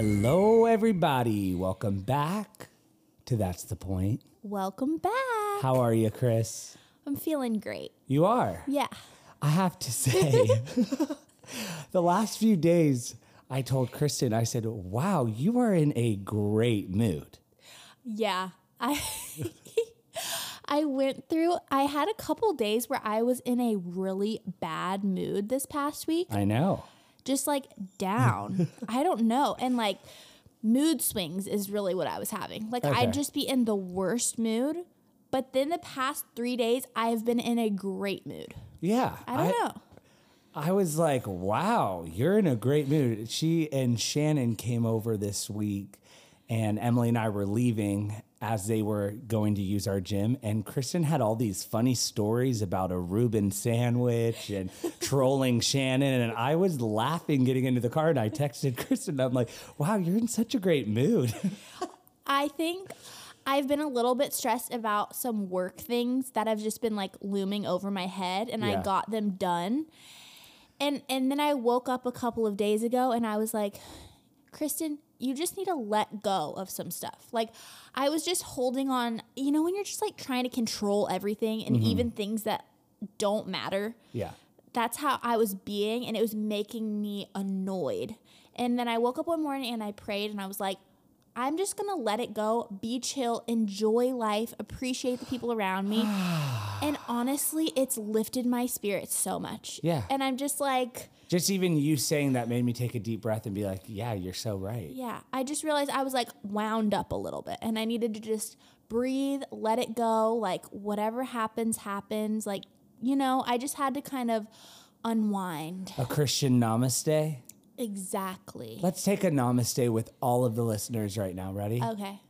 Hello, everybody. Welcome back to That's the Point. Welcome back. How are you, Chris? I'm feeling great. You are. Yeah. I have to say, the last few days, I told Kristin, I said, wow, you are in a great mood. Yeah. I I went through I had a couple days where I was in a really bad mood this past week. I know. Just like down. I don't know. And like mood swings is really what I was having. Like Okay. I'd just be in the worst mood. But then the past three days, I've been in a great mood. Yeah. I don't know. I was like, wow, you're in a great mood. She and Shannon came over this week, and Emily and I were leaving as they were going to use our gym. And Kristin had all these funny stories about a Reuben sandwich and trolling Shannon. And I was laughing getting into the car, and I texted Kristin, I'm like, wow, you're in such a great mood. I think I've been a little bit stressed about some work things that have just been like looming over my head and Yeah. I got them done. And and then I woke up a couple of days ago and I was like, Kristin, you just need to let go of some stuff. Like I was just holding on, you know, when you're just like trying to control everything and mm-hmm. even things that don't matter yeah. that's how I was being, and it was making me annoyed. And then I woke up one morning and I prayed, and I was like, I'm just gonna let it go, be chill, enjoy life, appreciate the people around me. and honestly, it's lifted my spirits so much. Yeah. And I'm just like, Just even you saying that made me take a deep breath and be like, yeah, you're so right. yeah, I just realized I was like wound up a little bit, and I needed to just breathe, let it go. Like, whatever happens, happens. Like, you know, I just had to kind of unwind. A Christian namaste. Exactly. Let's take a namaste with all of the listeners right now. Ready? Okay.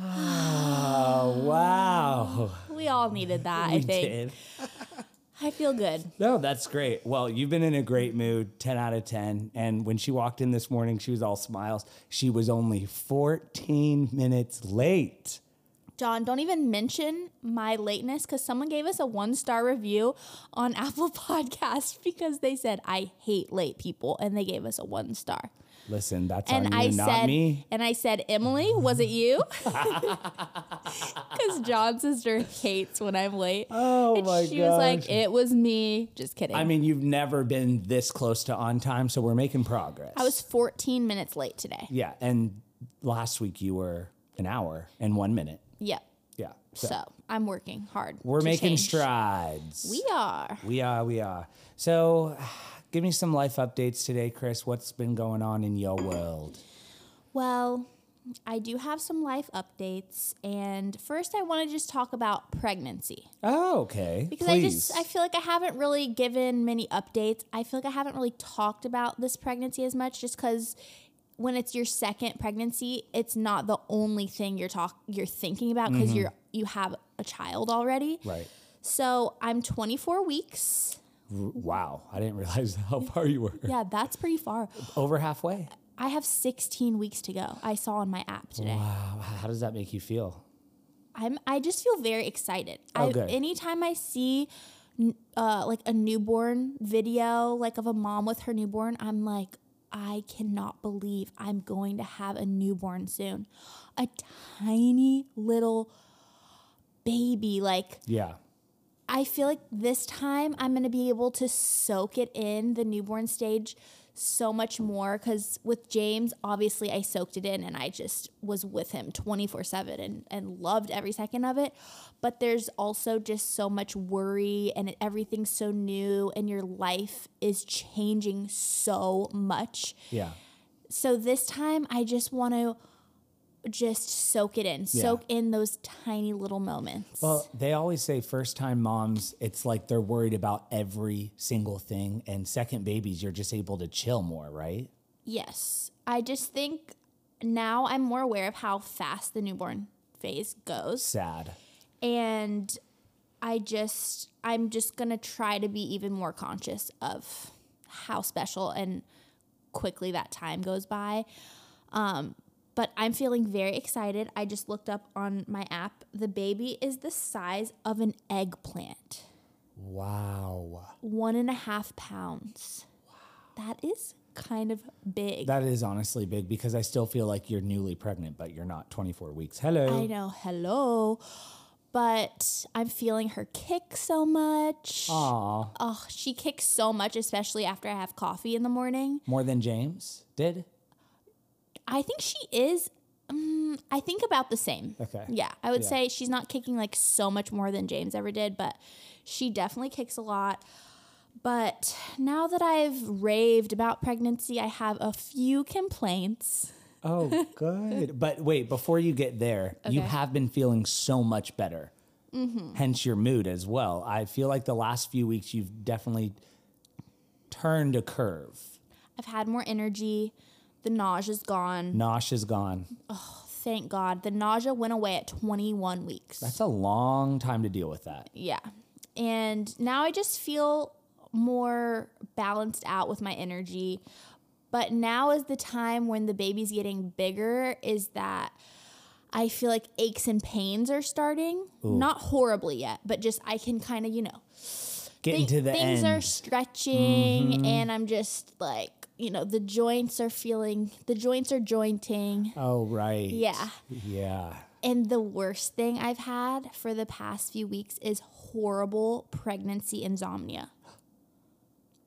Oh, wow. We all needed that, I think. I feel good. No, that's great. Well, you've been in a great mood, 10 out of 10. And when she walked in this morning, she was all smiles. She was only 14 minutes late. Jon, don't even mention my lateness because someone gave us a one star review on Apple Podcasts because they said, I hate late people. And they gave us a one star. Listen, that's And on you, I not said, me. and I said, Emily, was it you? Because Jon's sister hates when I'm late. Oh and my god! she was like, it was me. Just kidding. I mean, you've never been this close to on time, so we're making progress. I was 14 minutes late today. Yeah. And last week you were an hour and one minute. Yep. Yeah. So, So I'm working hard. we're making change. strides. We are. We are, we are. So, give me some life updates today, Chris. What's been going on in your world? Well, I do have some life updates, and first I want to just talk about pregnancy Oh, okay. because Please. I just I feel like I haven't really given many updates. I feel like I haven't really talked about this pregnancy as much, just because when it's your second pregnancy, it's not the only thing you're talk you're thinking about because you're you have a child already. right. So I'm 24 weeks. Wow. I didn't realize how far you were. Yeah, that's pretty far. Over halfway. I have 16 weeks to go. I saw on my app today. Wow. How does that make you feel? I'm I just feel very excited. Oh, I, good. anytime I see uh, like a newborn video, like of a mom with her newborn, I'm like, I cannot believe I'm going to have a newborn soon. A tiny little baby. Like Yeah. I feel like this time I'm going to be able to soak it in the newborn stage so much more because with James, obviously I soaked it in and I just was with him 24 7 and, and loved every second of it. But there's also just so much worry and everything's so new and your life is changing so much. Yeah. So this time I just want to just soak it in, Yeah. soak in those tiny little moments. Well, they always say first time moms, it's like they're worried about every single thing. And second babies, you're just able to chill more, right? Yes. I just think now I'm more aware of how fast the newborn phase goes. Sad. And I just, I'm just going to try to be even more conscious of how special and quickly that time goes by. Um, but I'm feeling very excited. I just looked up on my app. The baby is the size of an eggplant, Wow. One and a half pounds. Wow. That is kind of big. That is honestly big because I still feel like you're newly pregnant, but you're not 24 weeks. Hello. I know, hello. But I'm feeling her kick so much. Aw. Oh, she kicks so much, especially after I have coffee in the morning. More than James did? I think she is. Um, I think about the same. Okay. Yeah, I would Yeah. say she's not kicking like so much more than James ever did, but she definitely kicks a lot. But now that I've raved about pregnancy, I have a few complaints. Oh, good. but wait, before you get there, you have been feeling so much better. Hence your mood as well. I feel like the last few weeks you've definitely turned a curve. I've had more energy. The nausea's gone. Nosh is gone. Oh, thank God. The nausea went away at 21 weeks. That's a long time to deal with that. Yeah. And now I just feel more balanced out with my energy. But now is the time when the baby's getting bigger, is that I feel like aches and pains are starting. Not horribly yet, but just I can kind of, you know, Getting thi- to the things are end. stretching mm-hmm. and I'm just like, you know, the joints are feeling, the joints are jointing. oh, right. Yeah. Yeah. And the worst thing I've had for the past few weeks is horrible pregnancy insomnia.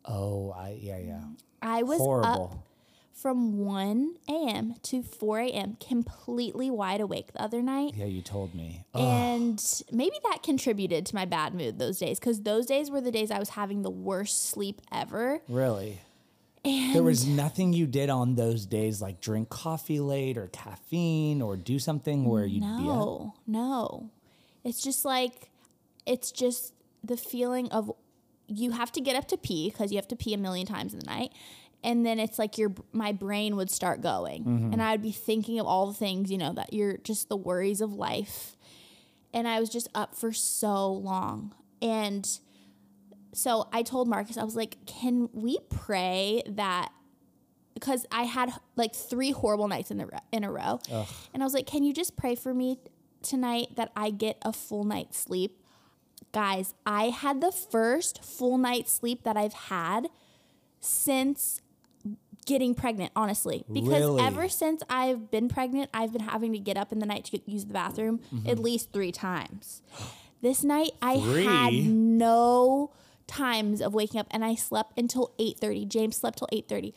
Oh, I yeah, yeah. I was Horrible. from 1 a.m. to 4 a.m. completely wide awake the other night. Yeah, you told me. And maybe that contributed to my bad mood those days because those days were the days I was having the worst sleep ever. Really? And There was nothing you did on those days like drink coffee late or caffeine or do something where you'd be up? no, no. It's just like, it's just the feeling of you have to get up to pee because you have to pee a million times in the night. And then it's like your my brain would start going, Mm-hmm. and I would be thinking of all the things you know that you're just the worries of life. And I was just up for so long, and so I told Marcus, I was like, "Can we pray that?" Because I had like three horrible nights in the ro- in a row, and I was like, "Can you just pray for me tonight that I get a full night's sleep?" Guys, I had the first full night's sleep that I've had since getting pregnant, honestly. Because Really? ever since I've been pregnant, I've been having to get up in the night to get, use the bathroom mm-hmm. at least three times. This night, I had no times of waking up, and I slept until eight thirty. James slept till eight thirty.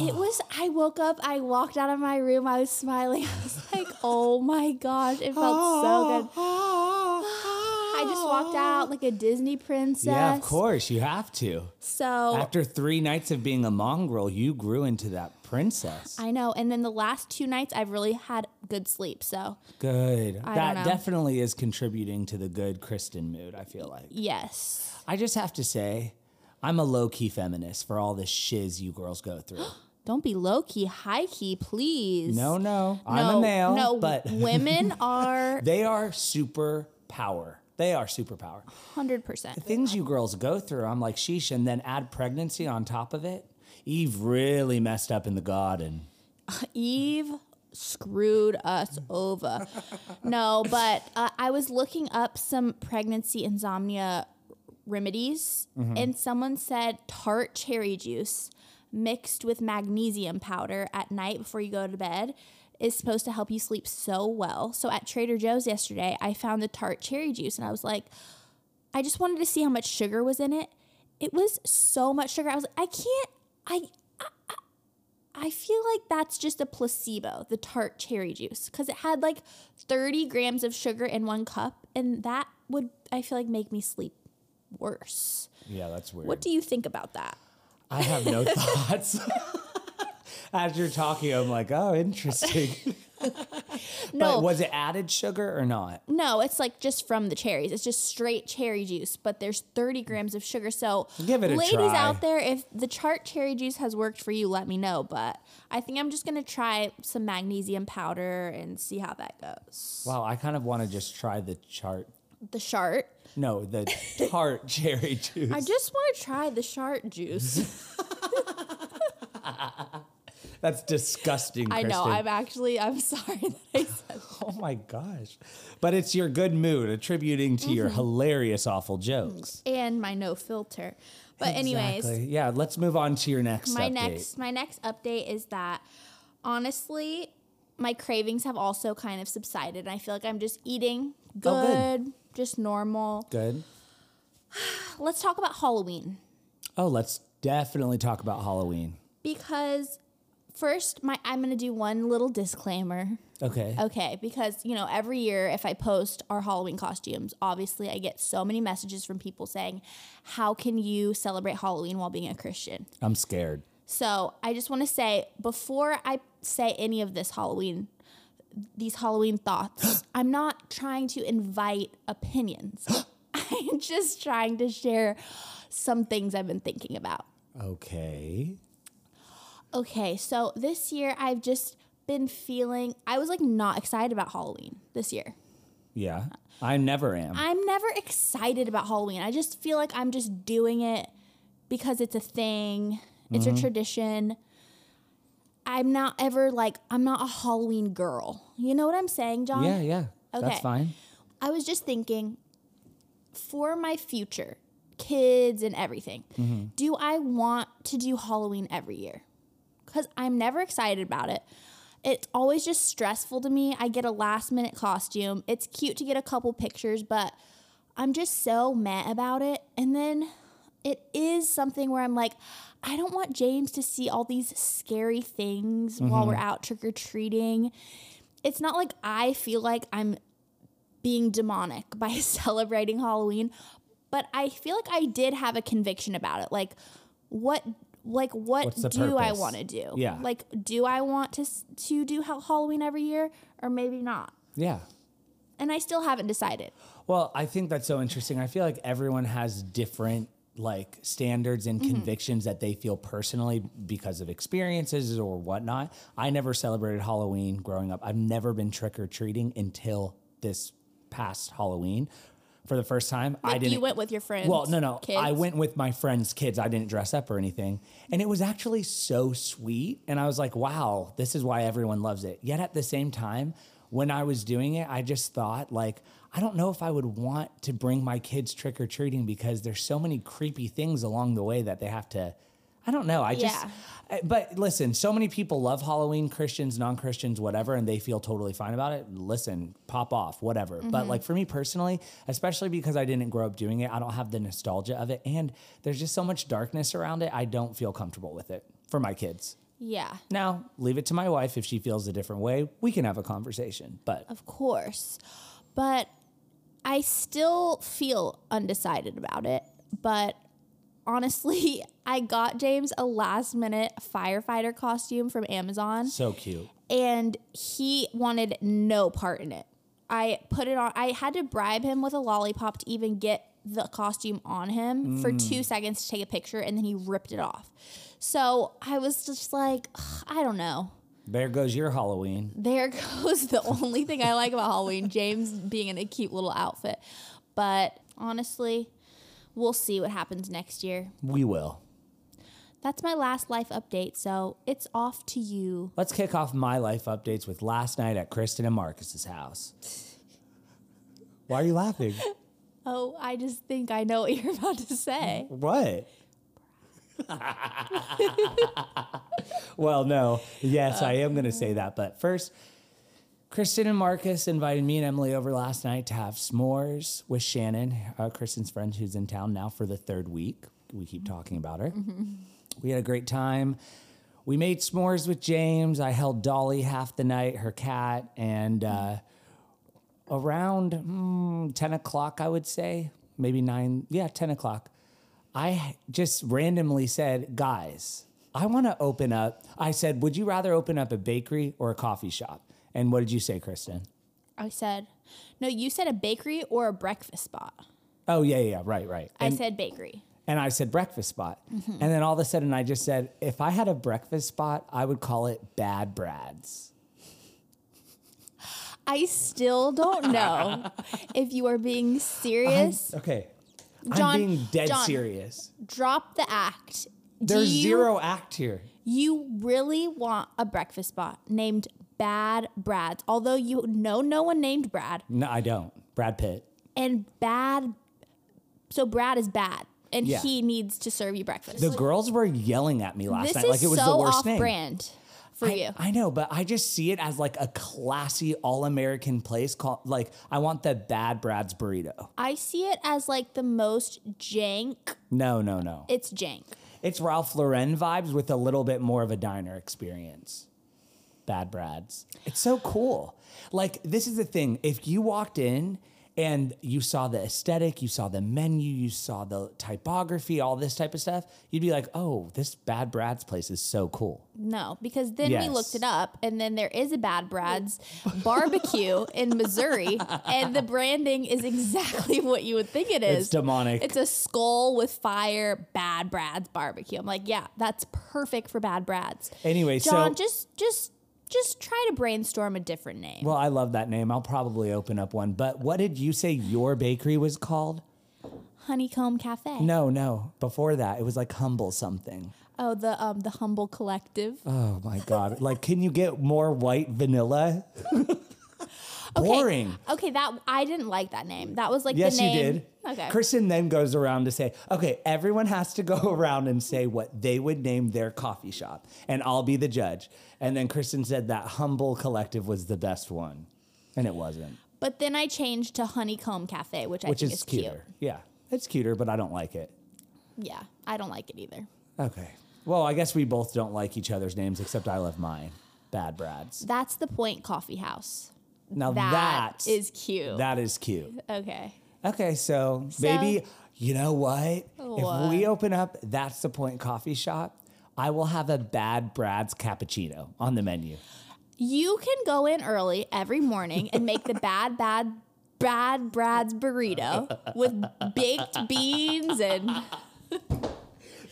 It was. I woke up. I walked out of my room. I was smiling. I was like, "Oh my gosh!" It felt so good. I just walked out like a Disney princess. Yeah, of course, you have to. So After three nights of being a mongrel, you grew into that princess. I know. And then the last two nights, I've really had good sleep. So Good. I that definitely is contributing to the good Kristin mood, I feel like. yes, I just have to say, I'm a low key feminist for all the shiz you girls go through. don't be low key, high key, please. No, no, I'm no, a male, No, but women are they are super power. They are superpower. hundred percent. The things you girls go through, I'm like, sheesh, and then add pregnancy on top of it. Eve really messed up in the garden. Eve screwed us over. no, but uh, I was looking up some pregnancy insomnia remedies, and someone said tart cherry juice mixed with magnesium powder at night before you go to bed is supposed to help you sleep so well. So at Trader Joe's yesterday, I found the tart cherry juice, and I was like, I just wanted to see how much sugar was in it. It was so much sugar. I was like, I can't. I I feel like that's just a placebo, the tart cherry juice, because it had like 30 grams of sugar in one cup, and that would, I feel like, make me sleep worse. Yeah, that's weird. What do you think about that? I have no thoughts. As you're talking, I'm like, oh, interesting. No, But was it added sugar or not? no, it's like just from the cherries. It's just straight cherry juice, but there's 30 grams of sugar. So, Give it a ladies try. out there, if the chart cherry juice has worked for you, let me know. But I think I'm just gonna try some magnesium powder and see how that goes. Wow, I kind of want to just try the chart. The chart? No, the tart cherry juice. I just want to try the chart juice. That's disgusting. I know. Kristin. I'm actually. I'm sorry that I said. Oh my gosh. But it's your good mood attributing to Mm-hmm. your hilarious, awful jokes. And my no filter, But anyways, Exactly. yeah. Let's move on to your next. my update. next my next update is that honestly, my cravings have also kind of subsided. I feel like I'm just eating good, Oh, good. just normal. Good. Let's talk about Halloween. Oh, let's definitely talk about Halloween. because first my I'm going to do one little disclaimer. Okay. Okay, because you know, every year if I post our Halloween costumes, obviously I get so many messages from people saying, "How can you celebrate Halloween while being a Christian?" I'm scared. So, I just want to say before I say any of this Halloween these Halloween thoughts, I'm not trying to invite opinions. I'm just trying to share some things I've been thinking about. Okay. Okay, so this year I've just been feeling I was like not excited about Halloween this year. Yeah. I never am. I'm never excited about Halloween. I just feel like I'm just doing it because it's a thing, it's a mm-hmm. tradition. I'm not ever like, I'm not a Halloween girl. You know what I'm saying, Jon? yeah, yeah. Okay. That's fine. I was just thinking for my future, kids and everything, mm-hmm. do I want to do Halloween every year? Because I'm never excited about it. It's always just stressful to me. I get a last minute costume. It's cute to get a couple pictures, but I'm just so mad about it. And then it is something where I'm like, I don't want James to see all these scary things while we're mm-hmm. out trick or treating. It's not like I feel like I'm being demonic by celebrating Halloween, but I feel like I did have a conviction about it. Like, what, like, what do I want to do? Yeah. Like, do I want to to do Halloween every year, or maybe not? Yeah. And I still haven't decided. Well, I think that's so interesting. I feel like everyone has different like standards and mm-hmm. convictions that they feel personally because of experiences or whatnot. I never celebrated Halloween growing up. I've never been trick or treating until this past Halloween. For the first time, I didn't. you went with your friends. Well, no, no. Kids. I went with my friends' kids. I didn't dress up or anything. And it was actually so sweet. And I was like, wow, this is why everyone loves it. Yet at the same time, when I was doing it, I just thought, like, I don't know if I would want to bring my kids trick or treating because there's so many creepy things along the way that they have to. I don't know. I just. Yeah. I- But listen, so many people love Halloween, Christians, non Christians, whatever, and they feel totally fine about it. Listen, pop off, whatever. But mm-hmm. like for me personally, especially because I didn't grow up doing it, I don't have the nostalgia of it. And there's just so much darkness around it, I don't feel comfortable with it for my kids. yeah, Now, leave it to my wife. If she feels a different way, we can have a conversation. But of course. But I still feel undecided about it. But honestly, I got James a last minute firefighter costume from Amazon. so cute. and he wanted no part in it. I put it on. I had to bribe him with a lollipop to even get the costume on him for mm. two seconds to take a picture, and then he ripped it off. So I was just like, I don't know. There goes your Halloween. There goes the only thing I like about Halloween, James being in a cute little outfit. But honestly, we'll see what happens next year. We will. That's my last life update, so it's off to you. Let's kick off my life updates with last night at Kristin and Marcus's house. Why are you laughing? Oh, I just think I know what you're about to say. What? well, no. Yes, I am going to say that. But first, Kristin and Marcus invited me and Emily over last night to have s'mores with Shannon, uh, Kristin's friend who's in town now for the third week. We keep talking about her. We had a great time. We made s'mores with James. I held Dolly half the night, her cat, and uh, around mm, 10 o'clock, I would say, maybe nine, yeah, 10 o'clock. I just randomly said, guys, I want to open up. I said, would you rather open up a bakery or a coffee shop? And what did you say, Kristin? I said, no, you said a bakery or a breakfast spot. Oh, yeah, yeah, yeah, right, right. I said bakery. And I said breakfast spot. Mm-hmm. And then all of a sudden I just said, if I had a breakfast spot, I would call it Bad Brad's. I still don't know if you are being serious. Okay. I'm being dead Jon. serious. Drop the act. There's you- zero act here. You really want a breakfast spot named Bad Brad's, although you know no one named Brad. No, I don't. Brad Pitt. And bad, so Brad is bad. And Yeah. he needs to serve you breakfast. The girls were yelling at me last this night is like it was so the worst off name. brand for I, you. I know, but I just see it as like a classy all American place called like I want the Bad Brad's burrito. I see it as like the most jank. No, no, no. It's jank. It's Ralph Lauren vibes with a little bit more of a diner experience. Bad Brad's. It's so cool. Like, this is the thing. If you walked in and you saw the aesthetic, you saw the menu, you saw the typography, all this type of stuff, you'd be like, oh, this Bad Brad's place is so cool. No, because then we looked it up, and then there is a Bad Brad's barbecue in Missouri, and the branding is exactly what you would think it is. It's demonic. It's a skull with fire, Bad Brad's barbecue. I'm like, yeah, that's perfect for Bad Brad's. Anyway, Jon, so. just just just try to brainstorm a different name. well, I love that name. I'll probably open up one. But what did you say your bakery was called? Honeycomb Cafe. No, no. Before that, it was like Humble something. Oh, the um the Humble Collective. Oh my God. like, can you get more white vanilla? Boring. Okay, that I didn't like that name. That was like Yes, the you name. did. Okay. Kristin then goes around to say, okay, everyone has to go around and say what they would name their coffee shop, and I'll be the judge. And then Kristin said that Humble Collective was the best one, and it wasn't, But then I changed to Honeycomb Cafe, which I which think is is cute. cuter. Yeah, it's cuter, but I don't like it. Yeah, I don't like it either. Okay. Well, I guess we both don't like each other's names, except I love mine. Bad Brad's. That's the Point Coffee House. Now That that is cute. That is cute. okay. Okay, so, So- maybe you know what? If we open up that's the point coffee shop, I will have a bad Brad's cappuccino on the menu. You can go in early every morning and make the bad, bad, bad Brad's burrito with baked beans and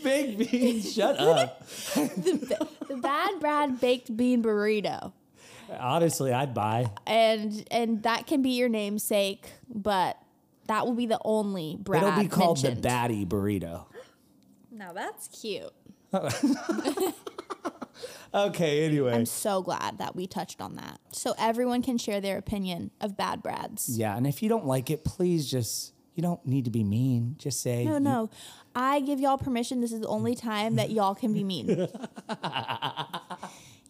Baked beans, shut up. the bad Brad baked bean burrito. Honestly, I'd buy. And and that can be your namesake, but that will be the only Brad It'll be called mentioned. the Batty Burrito. Now that's cute. Okay, anyway. I'm so glad that we touched on that. So everyone can share their opinion of bad Brads. yeah, and if you don't like it, please just, you don't need to be mean. Just say, No, no. I give y'all permission. This is the only time that y'all can be mean.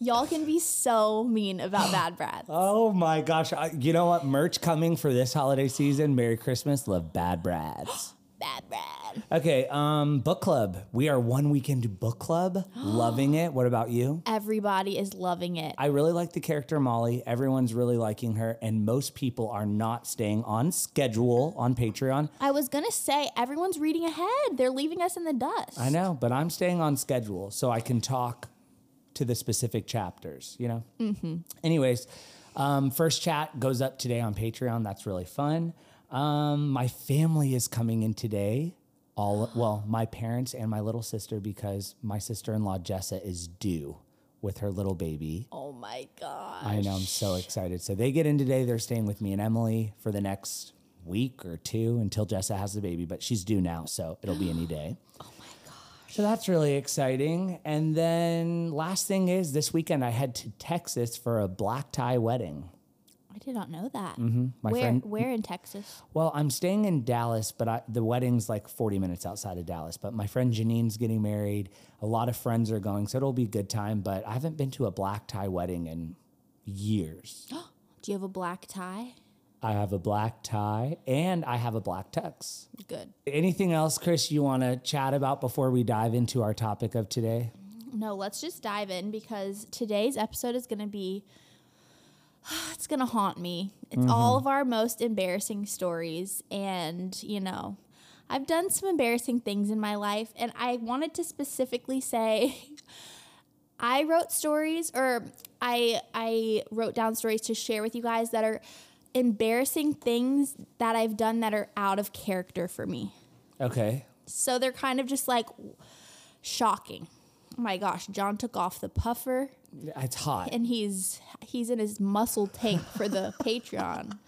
y'all can be so mean about bad Brads. Oh my gosh. I, you know what? Merch coming for this holiday season. Merry Christmas. Love Bad Brads. Bad Brad. Okay, um, book club. We are one weekend book club. Loving it. What about you? Everybody is loving it. I really like the character Molly. Everyone's really liking her, and most people are not staying on schedule on Patreon. I was gonna say everyone's reading ahead. They're leaving us in the dust. I know, but I'm staying on schedule so I can talk to the specific chapters, you know? Mm-hmm. Anyways, um, first chat goes up today on Patreon. That's really fun. Um, my family is coming in today. All well, my parents and my little sister because my sister-in-law Jessa is due with her little baby. Oh my god. I know, I'm so excited. So they get in today. They're staying with me and Emily for the next week or two until Jessa has the baby, but she's due now, so it'll be any day. Oh. So that's really exciting. And then last thing is this weekend I head to Texas for a black tie wedding. I did not know that. Mm-hmm. My where friend- where in Texas? Well, I'm staying in Dallas, but I, the wedding's like 40 minutes outside of Dallas. But my friend Janine's getting married. A lot of friends are going, so it'll be a good time. But I haven't been to a black tie wedding in years. Do you have a black tie? I have a black tie and I have a black tux. Good. Anything else, Chris, you want to chat about before we dive into our topic of today? No, let's just dive in because today's episode is going to be it's going to haunt me. It's mm-hmm. all of our most embarrassing stories and, you know, I've done some embarrassing things in my life and I wanted to specifically say I wrote stories or I I wrote down stories to share with you guys that are embarrassing things that I've done that are out of character for me. Okay. So they're kind of just like shocking. Oh my gosh, Jon took off the puffer It's hot. and he's he's in his muscle tank for the Patreon.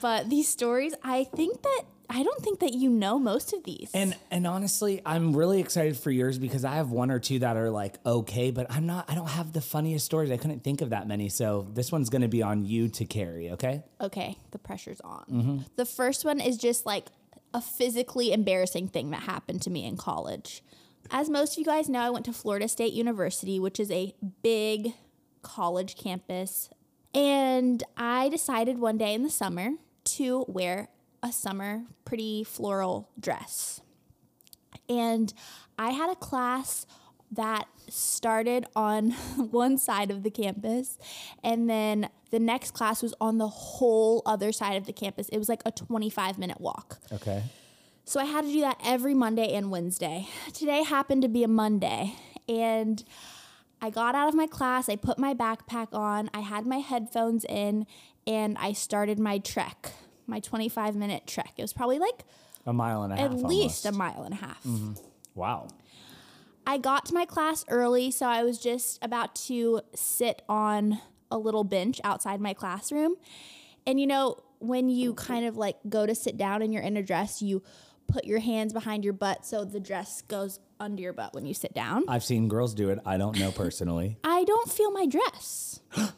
But these stories, I think that I don't think that you know most of these. And and honestly, I'm really excited for yours because I have one or two that are like okay, but I'm not. I don't have the funniest stories. I couldn't think of that many, so this one's going to be on you to carry. Okay. okay, the pressure's on. Mm-hmm. The first one is just like a physically embarrassing thing that happened to me in college. As most of you guys know, I went to Florida State University, which is a big college campus. And I decided one day in the summer to wear a summer pretty floral dress. And I had a class that started on one side of the campus, and then the next class was on the whole other side of the campus. It was like a 25 minute walk. Okay. So I had to do that every Monday and Wednesday. Today happened to be a Monday, and I got out of my class, I put my backpack on, I had my headphones in, and I started my trek, my 25 minute trek. It was probably like A mile and a half. at least almost. a mile and a half. Mm-hmm. Wow. I got to my class early, so I was just about to sit on a little bench outside my classroom. And you know, when you kind of like go to sit down and you're in a dress, you put your hands behind your butt so the dress goes under your butt when you sit down. I've seen girls do it. I don't know personally. I don't feel my dress.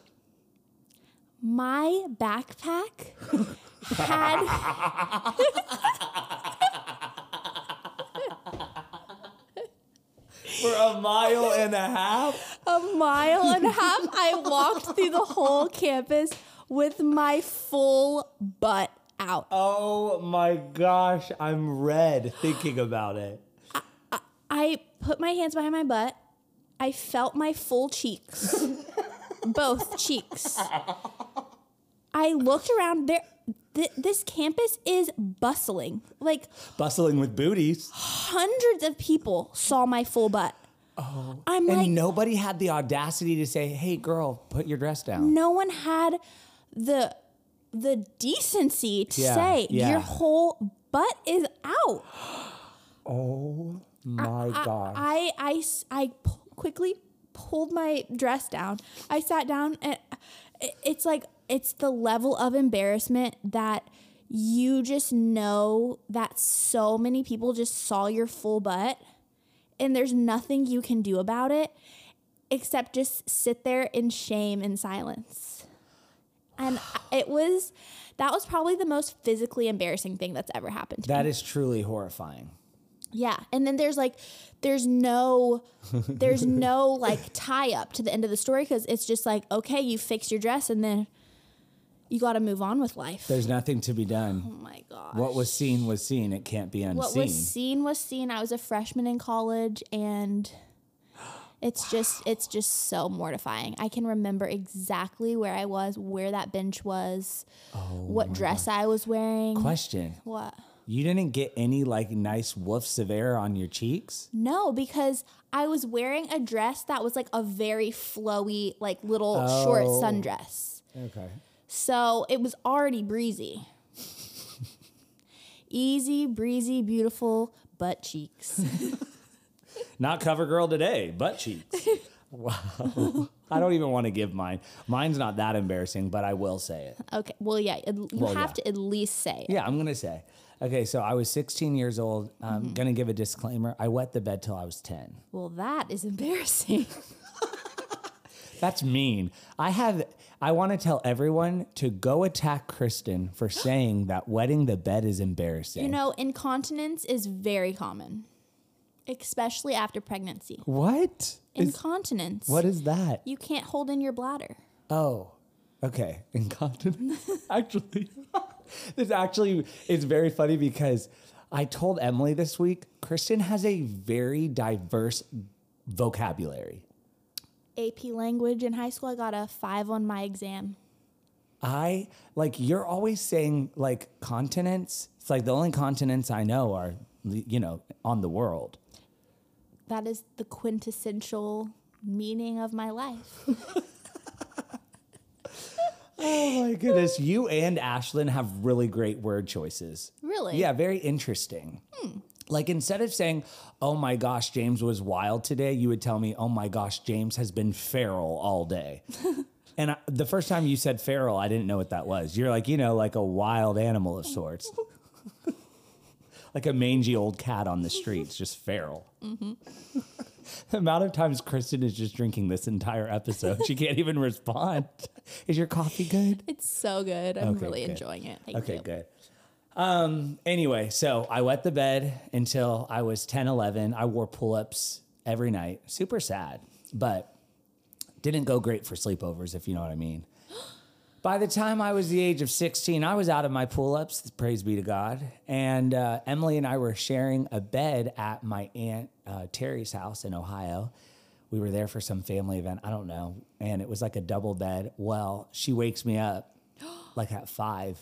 my backpack had For a mile and a half? a mile and a half. I walked through the whole campus with my full butt out. Oh my gosh. I'm red thinking about it. I put my hands behind my butt. I felt my full cheeks, both cheeks. I looked around there. Th- this campus is bustling. Like Bustling with booties. hundreds of people saw my full butt. Oh, I'm And like, nobody had the audacity to say, hey, girl, put your dress down. no one had the the decency to Yeah, say yeah. your whole butt is out. Oh my gosh. I I s- I pu- quickly pulled my dress down. I sat down and it- it's like it's the level of embarrassment that you just know that so many people just saw your full butt and there's nothing you can do about it except just sit there in shame and silence. And it was that was probably the most physically embarrassing thing that's ever happened to me. that is truly horrifying. Yeah. And then there's like there's no there's no like tie up to the end of the story cuz it's just like okay, you fix your dress and then you got to move on with life. There's nothing to be done. oh my gosh. What was seen was seen. It can't be unseen. what was seen was seen. I was a freshman in college and it's just it's just so mortifying. I can remember exactly where I was, where that bench was, oh what dress I was wearing. Question. what? You didn't get any like nice woofs of air on your cheeks? No, because I was wearing a dress that was like a very flowy, like little short Oh. sundress. Okay. So it was already breezy. Easy, breezy, beautiful butt cheeks. Not cover girl today, butt cheeks. wow. I don't even want to give mine. Mine's not that embarrassing, but I will say it. Okay, well, yeah, it- you Well, have yeah. to at least say it. Yeah, I'm gonna say. Okay, so I was 16 years old. I'm Mm-hmm. gonna give a disclaimer. I wet the bed till I was 10. Well, that is embarrassing. That's mean. I have. I want to tell everyone to go attack Kristin for saying that wetting the bed is embarrassing. you know, incontinence is very common, especially after pregnancy. what? Is, Incontinence. what is that? You can't hold in your bladder. Oh, okay. Incontinence. actually, this actually is very funny because I told Emily this week. Kristin has a very diverse vocabulary. AP language in high school, I got a five on my exam. I like you're always saying like continents. It's like the only continents I know are you know on the world. That is the quintessential meaning of my life. Oh my goodness, you and Ashlyn have really great word choices. Really? Yeah, very interesting. Like instead of saying, "Oh my gosh, James was wild today," you would tell me, "Oh my gosh, James has been feral all day." and I, the first time you said feral, I didn't know what that was. You're like, you know, like a wild animal of sorts. like a mangy old cat on the streets, just feral. Mm-hmm. the amount of times Kristin is just drinking this entire episode, she can't even respond. Is your coffee good? It's so good. I'm Okay, really good. enjoying it. Thank Okay, you. good. Um, anyway, so I wet the bed until I was 10, 11. I wore pull ups every night. Super sad, but didn't go great for sleepovers, if you know what I mean. By the time I was the age of 16, I was out of my pull ups, praise be to God. And uh, Emily and I were sharing a bed at my Aunt uh, Terry's house in Ohio. We were there for some family event, I don't know. And it was like a double bed. Well, she wakes me up like at five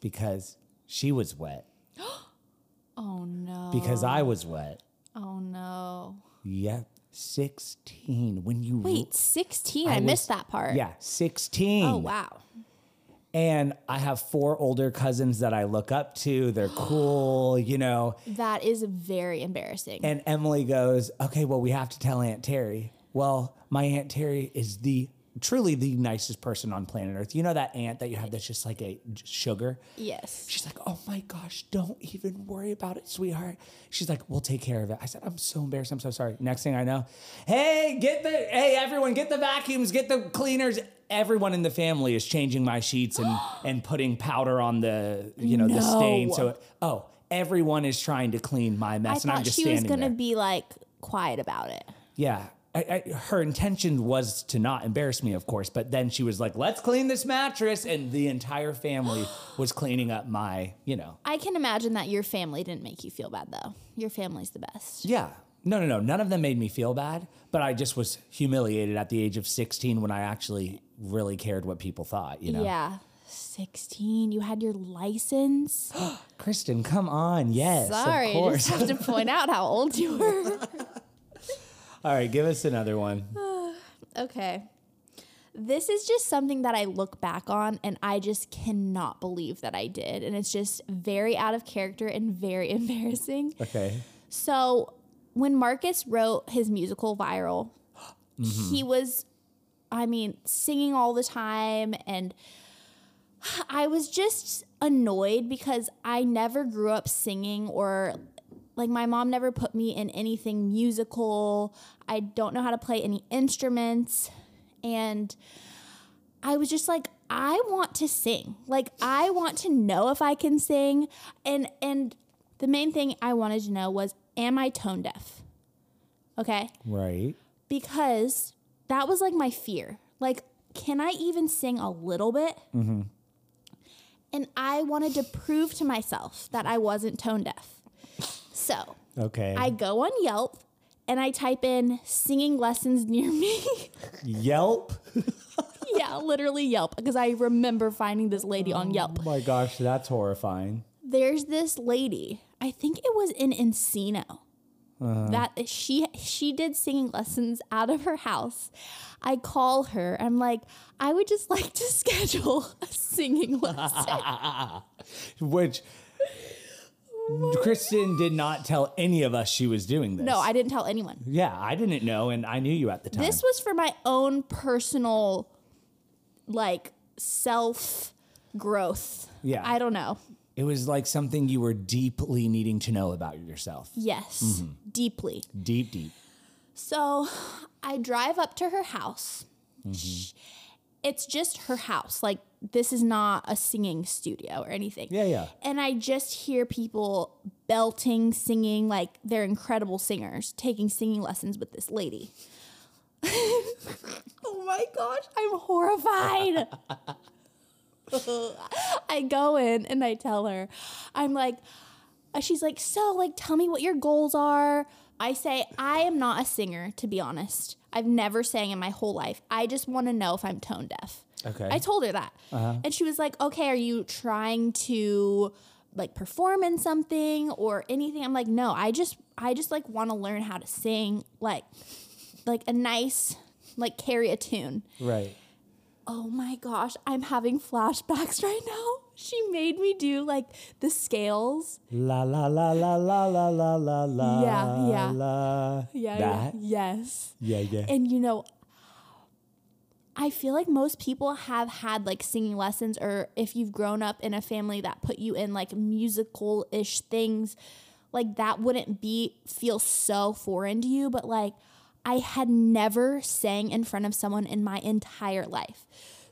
because she was wet, Oh no. because I was wet. Oh no. Yep, 16. When you Wait, 16. I, I missed was- that part. Yeah, 16. Oh wow. And I have four older cousins that I look up to. They're cool, you know. That is very embarrassing. And Emily goes, Okay, well, we have to tell Aunt Terry. Well, my Aunt Terry is the truly the nicest person on planet Earth. You know that aunt that you have that's just like a sugar? yes. She's like, Oh my gosh, don't even worry about it, sweetheart. She's like, We'll take care of it. I said, I'm so embarrassed. I'm so sorry. Next thing I know, hey, get the, hey, everyone, get the vacuums, get the cleaners. Everyone in the family is changing my sheets and, and putting powder on the, you know, the stain. So, it, oh, everyone is trying to clean my I mess. and I'm just she was going to be like quiet about it. Yeah. I, I, her intention was to not embarrass me, of course, but then she was like, let's clean this mattress. And the entire family was cleaning up my, you know, I can imagine that your family didn't make you feel bad though. Your family's the best. Yeah. No, no, no. None of them made me feel bad, but I just was humiliated at the age of 16 when I actually really cared what people thought, you know? Yeah. 16. You had your license. Kristin, come on. Yes. Sorry, Of I just have to point out how old you were. All right, give us another one. okay. This is just something that I look back on and I just cannot believe that I did. And it's just very out of character and very embarrassing. Okay. So when Marcus wrote his musical Viral, mm-hmm. he was, I mean, singing all the time. And I was just annoyed because I never grew up singing or like my mom never put me in anything musical. I don't know how to play any instruments. And I was just like, I want to sing. Like I want to know if I can sing. And and the main thing I wanted to know was, am I tone deaf? Okay. Right. Because that was like my fear. Like, can I even sing a little bit? Mm-hmm. And I wanted to prove to myself that I wasn't tone deaf. So Okay. I go on Yelp and I type in singing lessons near me. Yelp. yeah, literally Yelp, because I remember finding this lady on Yelp. Oh my gosh, that's horrifying. There's this lady, I think it was in Encino. Uh-huh. That she she did singing lessons out of her house. I call her. I'm like, I would just like to schedule a singing lesson. Which Kristin did not tell any of us she was doing this. no, I didn't tell anyone. Yeah, I didn't know, and I knew you at the time. This was for my own personal, like self growth. Yeah. I don't know. it was like something you were deeply needing to know about yourself. Yes, mm-hmm. deeply. Deep, deep. So I drive up to her house. Mm-hmm. Sh- It's just her house. Like, this is not a singing studio or anything. Yeah, yeah. And I just hear people belting, singing, like they're incredible singers, taking singing lessons with this lady. oh my gosh, I'm horrified. I go in and I tell her, I'm like, uh, she's like, so like, tell me what your goals are. I say, I am not a singer, to be honest. I've never sang in my whole life. I just want to know if I'm tone deaf. Okay. I told her that. Uh-huh. And she was like, okay, are you trying to like perform in something or anything? I'm like, no, I just, I just like want to learn how to sing like, like a nice, like carry a tune. Right. Oh my gosh, I'm having flashbacks right now. She made me do like the scales. La la la la la la la la la. Yeah, yeah. La. Yeah. That. Yes. Yeah, yeah. And you know, I feel like most people have had like singing lessons, or if you've grown up in a family that put you in like musical ish things, like that wouldn't be feel so foreign to you. But like, I had never sang in front of someone in my entire life.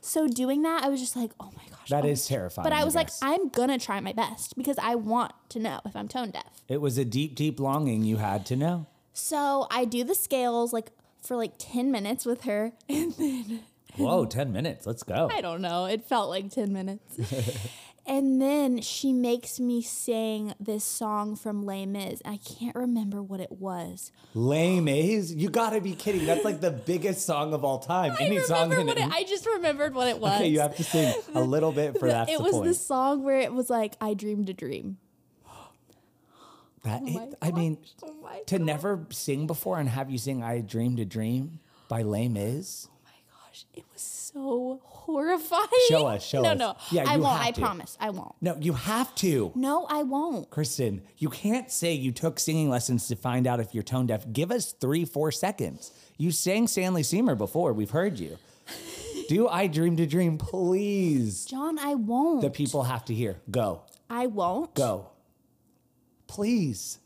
So doing that, I was just like, oh my gosh. That oh is terrifying. But I was like. I'm gonna try my best because I want to know if I'm tone deaf. it was a deep, deep longing you had to know. So I do the scales like for like 10 minutes with her. And then Whoa, 10 minutes. Let's go. I don't know, it felt like 10 minutes. and then she makes me sing this song from Les Mis. I can't remember what it was. Lame A's? You gotta be kidding. That's like the biggest song of all time. Any I song in what it. I just remembered what it was. Okay, you have to sing a little bit for that's it the was the song where it was like, I dreamed a dream. That Oh it- I mean, oh to gosh. never sing before and have you sing "I Dreamed a Dream" by Les Mis. Oh my gosh, it was so horrifying. Show us, show no, us. No, Yeah, I you won't. have I to. promise, I won't. No, you have to. No, I won't. Kristin, you can't say you took singing lessons to find out if you're tone deaf. Give us three, four seconds. You sang Stanley Seymour before. We've heard you. Do I dream to Dream, please? Jon, I won't. The people have to hear. Go, I won't. go. Please.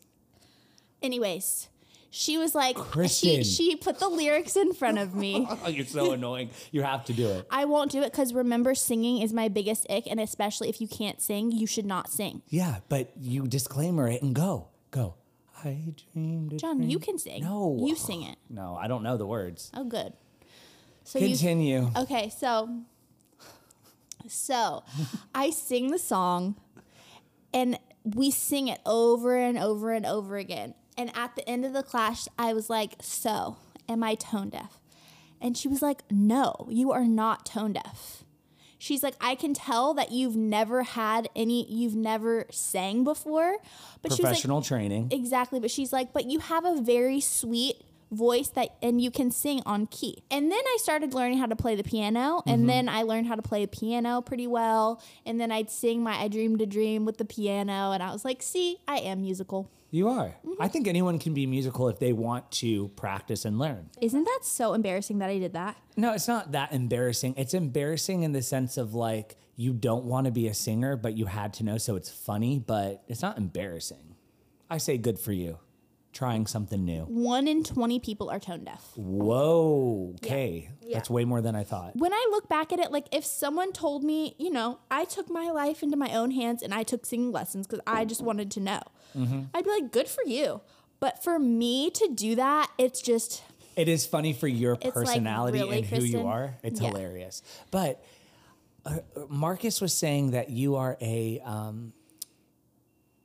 Anyways, she was like, Kristin. she she put the lyrics in front of me. Oh, you're so annoying. You have to do it. I won't do it because remember, singing is my biggest ick, and especially if you can't sing, you should not sing. Yeah, but you disclaimer it and go. Go. I dreamed Jon, dream. you can sing. No. you sing it. No, I don't know the words. Oh, good. So you Continue. Okay, so so I sing the song and we sing it over and over and over again. And at the end of the class, I was like, "So, am I tone deaf?" And she was like, "No, you are not tone deaf." She's like, "I can tell that you've never had any you've never sang before." But she was like, Professional training. Exactly, but she's like, but you have a very sweet voice that and you can sing on key. And then I started learning how to play the piano and then I learned how to play a piano pretty well and then I'd sing my I dreamed a dream with the piano and I was like, "See, I am musical." You are. Mm-hmm. I think anyone can be musical if they want to practice and learn. Isn't that so embarrassing that I did that? No, it's not that embarrassing. It's embarrassing in the sense of like you don't want to be a singer, but you had to know, so it's funny, but it's not embarrassing. I say good for you. Trying something new. 1 in 20 people are tone deaf. Whoa. Okay. Yeah. That's way more than I thought. When I look back at it, like if someone told me, you know, I took my life into my own hands and I took singing lessons because I just wanted to know, I'd be like, good for you. But for me to do that, it's just, It is funny for your like, personality really, and who you are. It's Yeah. hilarious. But uh, Marcus was saying that you are a um,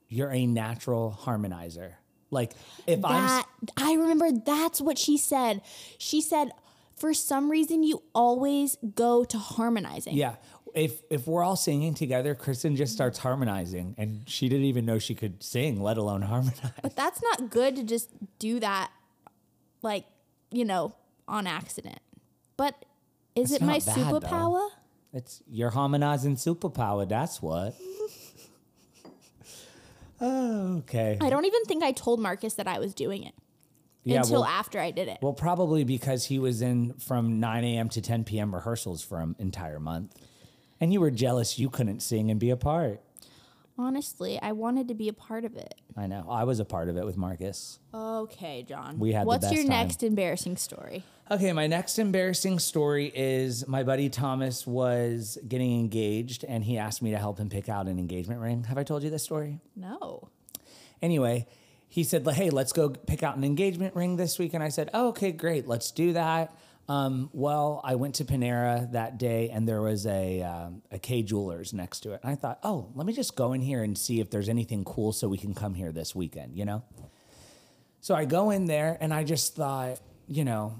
you're a natural harmonizer. Like if I'm I remember that's what she said. She said, for some reason, you always go to harmonizing. yeah, if if we're all singing together, Kristin just starts harmonizing, and she didn't even know she could sing, let alone harmonize. But that's not good to just do that, like, you know, on accident. But is It's it my bad, though. superpower? It's your harmonizing superpower. That's what. oh, okay. I don't even think I told Marcus that I was doing it Yeah, until well- after I did it. Well, probably because he was in from 9 a.m. to 10 p.m. rehearsals for an entire month. And you were jealous you couldn't sing and be a part. Honestly, I wanted to be a part of it. I know. I was a part of it with Marcus. Okay, Jon. We had the What's best your time. next embarrassing story? Okay, my next embarrassing story is my buddy Thomas was getting engaged and he asked me to help him pick out an engagement ring. Have I told you this story? No. Anyway, he said, "Hey, let's go pick out an engagement ring this week." And I said, "Oh, okay, great, let's do that." Um, well, I went to Panera that day, and there was a um, a Kay Jewelers next to it. And I thought, "Oh, let me just go in here and see if there's anything cool, so we can come here this weekend." You know. So I go in there, and I just thought, you know,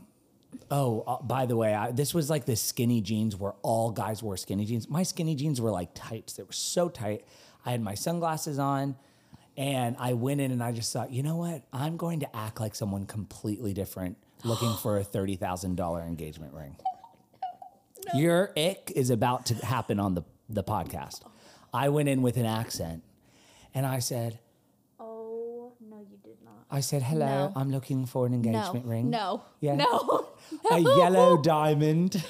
Oh, uh, by the way, I, this was like the skinny jeans where all guys wore skinny jeans. My skinny jeans were like tights. They were so tight. I had my sunglasses on and I went in and I just thought, you know what? I'm going to act like someone completely different looking for a $30,000 engagement ring. Your ick is about to happen on the, the podcast. I went in with an accent and I said, Oh, no, you did not. I said, hello, No. I'm looking for an engagement no. ring. No. Yeah. No. a yellow diamond,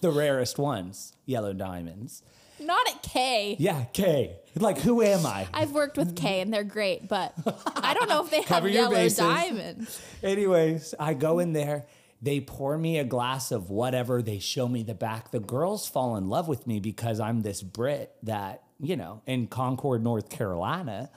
the rarest ones, yellow diamonds. Not at Kay. Yeah, Kay. Like, who am I? I've worked with Kay and they're great, but I don't know if they have Cover your yellow bases. diamonds. Anyways, I go in there They pour me a glass of whatever. They show me the back. The girls fall in love with me because I'm this Brit that, you know, in Concord, North Carolina.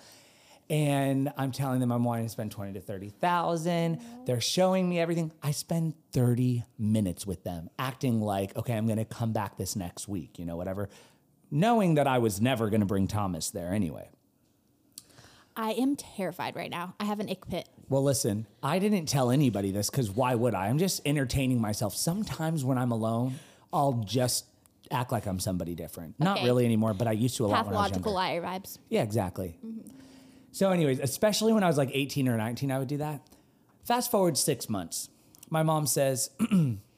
And I'm telling them I'm wanting to spend 20 to 30,000. They're showing me everything. I spend 30 minutes with them acting like, okay, I'm going to come back this next week, you know, whatever, knowing that I was never going to bring Thomas there anyway. I am terrified right now. I have an ick pit. Well, listen, I didn't tell anybody this because why would I? I'm just entertaining myself. Sometimes when I'm alone, I'll just act like I'm somebody different. Not really anymore, but I used to a lot when I was Pathological liar vibes. Yeah, exactly. So, anyways, especially when I was like 18 or 19, I would do that. Fast forward six months. My mom says,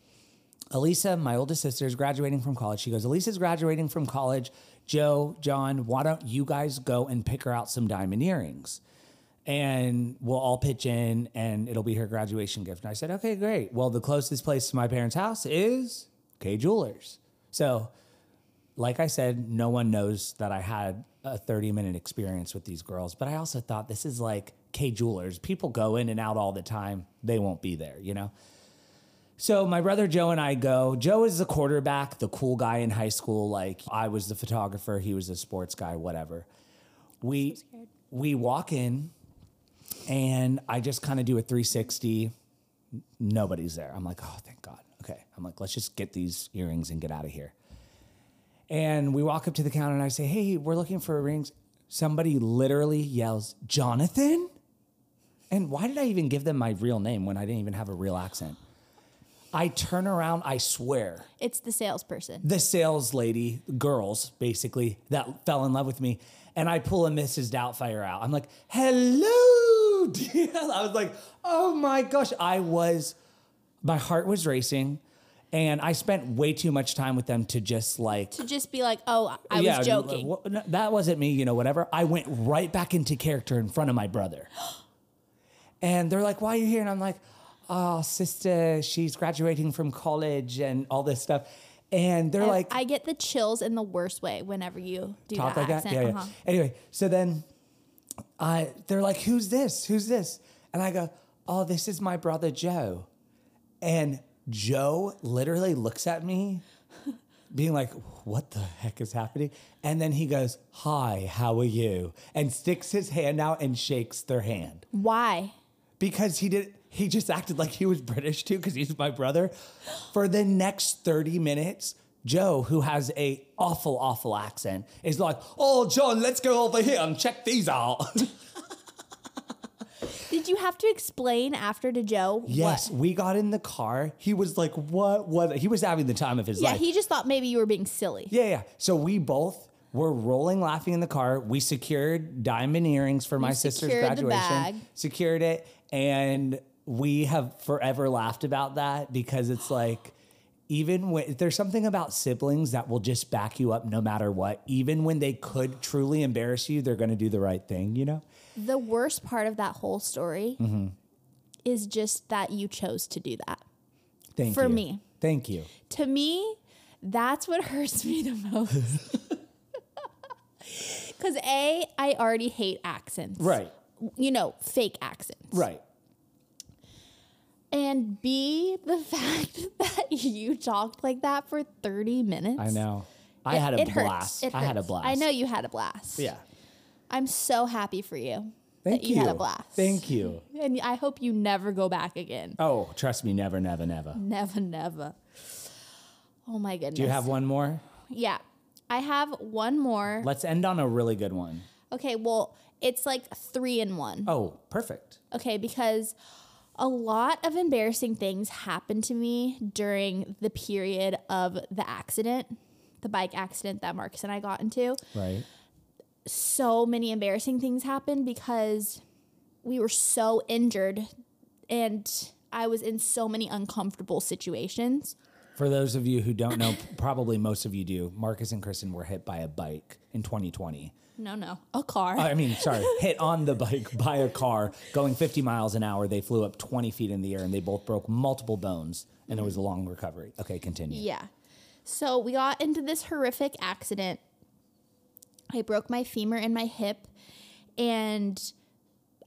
Elisa, my oldest sister, is graduating from college. She goes, Elisa's graduating from college. Joe, Jon, why don't you guys go and pick her out some diamond earrings? And we'll all pitch in and it'll be her graduation gift. And I said, okay, great. Well, the closest place to my parents' house is Kay Jewelers. So, like I said, no one knows that I had a 30 minute experience with these girls, but I also thought this is like Kay Jewelers. People go in and out all the time. They won't be there, you know? So my brother Joe and I go. Joe is the quarterback, the cool guy in high school. Like I was the photographer, he was the sports guy, whatever. We we walk in and I just kind of do a 360. Nobody's there. I'm like, oh, thank God. Okay. I'm like, let's just get these earrings and get out of here. And we walk up to the counter and I say, hey, we're looking for rings. Somebody literally yells, Jonathan? And why did I even give them my real name when I didn't even have a real accent? I turn around, I swear, It's the salesperson. the sales lady, girls basically, that fell in love with me. And I pull a Mrs. Doubtfire out. I'm like, hello. dear." I was like, oh my gosh. I was, my heart was racing. And I spent way too much time with them to just like, To just be like, oh, I yeah, was joking. no, That wasn't me, you know, whatever. I went right back into character in front of my brother. And they're like, why are you here? And I'm like, oh, sister, she's graduating from college and all this stuff. And they're I- like, I get the chills in the worst way whenever you do talk that like accent. that. Yeah, yeah. Uh-huh. Anyway, so then I they're like, "Who's this? Who's this?" And I go, "Oh, this is my brother Joe." And Joe literally looks at me, being like, "What the heck is happening?" And then he goes, "Hi, how are you?" And sticks his hand out and shakes their hand Why? because he did. He just acted like he was British too because he's my brother. For the next thirty minutes, Joe, who has a awful, awful accent, is like, "Oh, Jon, let's go over here and check these out." Did you have to explain after to Joe? yes, What? we got in the car. He was like, "What? What?" He was having the time of his Yeah, life. Yeah, he just thought maybe you were being silly. yeah, yeah. So we both were rolling, laughing in the car. We secured diamond earrings for my sister's graduation. bag. Secured it, and we have forever laughed about that because it's like. Even when there's something about siblings that will just back you up no matter what, even when they could truly embarrass you, they're going to do the right thing, you know? The worst part of that whole story Mm-hmm. is just that you chose to do that. Thank you. For you. me. Thank you. To me, that's what hurts me the most. Because A, I already hate accents. Right. You know, fake accents. Right. And B, the fact that you talked like that for 30 minutes. I know. I It- had a blast. I had a blast. I know you had a blast. Yeah. I'm so happy for you Thank that you, had a blast. Thank you. And I hope you never go back again. Oh, trust me, never, never, never. Never, never. Oh my goodness. Do you have one more? Yeah. I have one more. Let's end on a really good one. Okay, well, it's like three in one. Oh, perfect. Okay, because a lot of embarrassing things happened to me during the period of the accident, the bike accident that Marcus and I got into. Right. So many embarrassing things happened because we were so injured and I was in so many uncomfortable situations. For those of you who don't know, probably most of you do, Marcus and Kristin were hit by a bike in 2020. No, no, a car. I mean, sorry, hit on the bike by a car going 50 miles an hour. They flew up 20 feet in the air and they both broke multiple bones, and there was a long recovery. Okay, continue. Yeah. So we got into this horrific accident. I broke my femur and my hip, and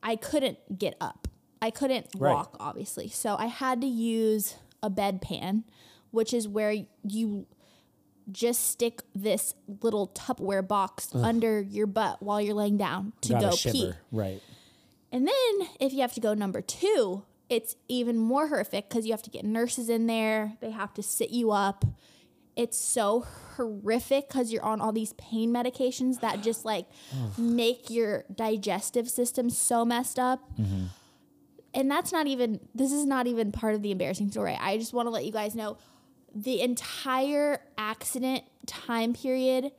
I couldn't get up. I couldn't Right. walk, obviously. So I had to use a bedpan, which is where you just stick this little Tupperware box under your butt while you're laying down to Gotta go pee. Right. And then if you have to go number two, it's even more horrific because you have to get nurses in there. They have to sit you up. It's so horrific because you're on all these pain medications that just like make your digestive system so messed up. And that's not even, this is not even part of the embarrassing story. I just want to let you guys know the entire accident time period